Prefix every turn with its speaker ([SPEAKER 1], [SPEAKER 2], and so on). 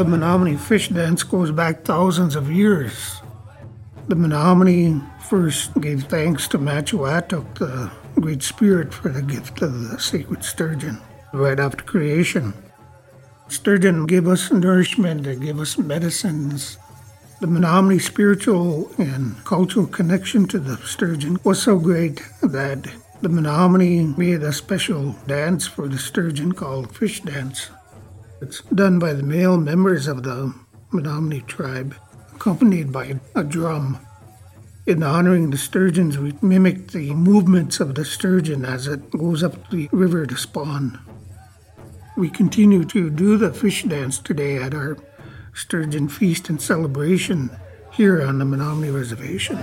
[SPEAKER 1] The Menominee fish dance goes back thousands of years. The Menominee first gave thanks to Matchuatuk, the Great Spirit, for the gift of the sacred sturgeon right after creation. Sturgeon gave us nourishment, they gave us medicines. The Menominee spiritual and cultural connection to the sturgeon was so great that the Menominee made a special dance for the sturgeon called Fish Dance. It's done by the male members of the Menominee tribe, accompanied by a drum. In honoring the sturgeons, we mimic the movements of the sturgeon as it goes up the river to spawn. We continue to do the fish dance today at our sturgeon feast and celebration here on the Menominee Reservation.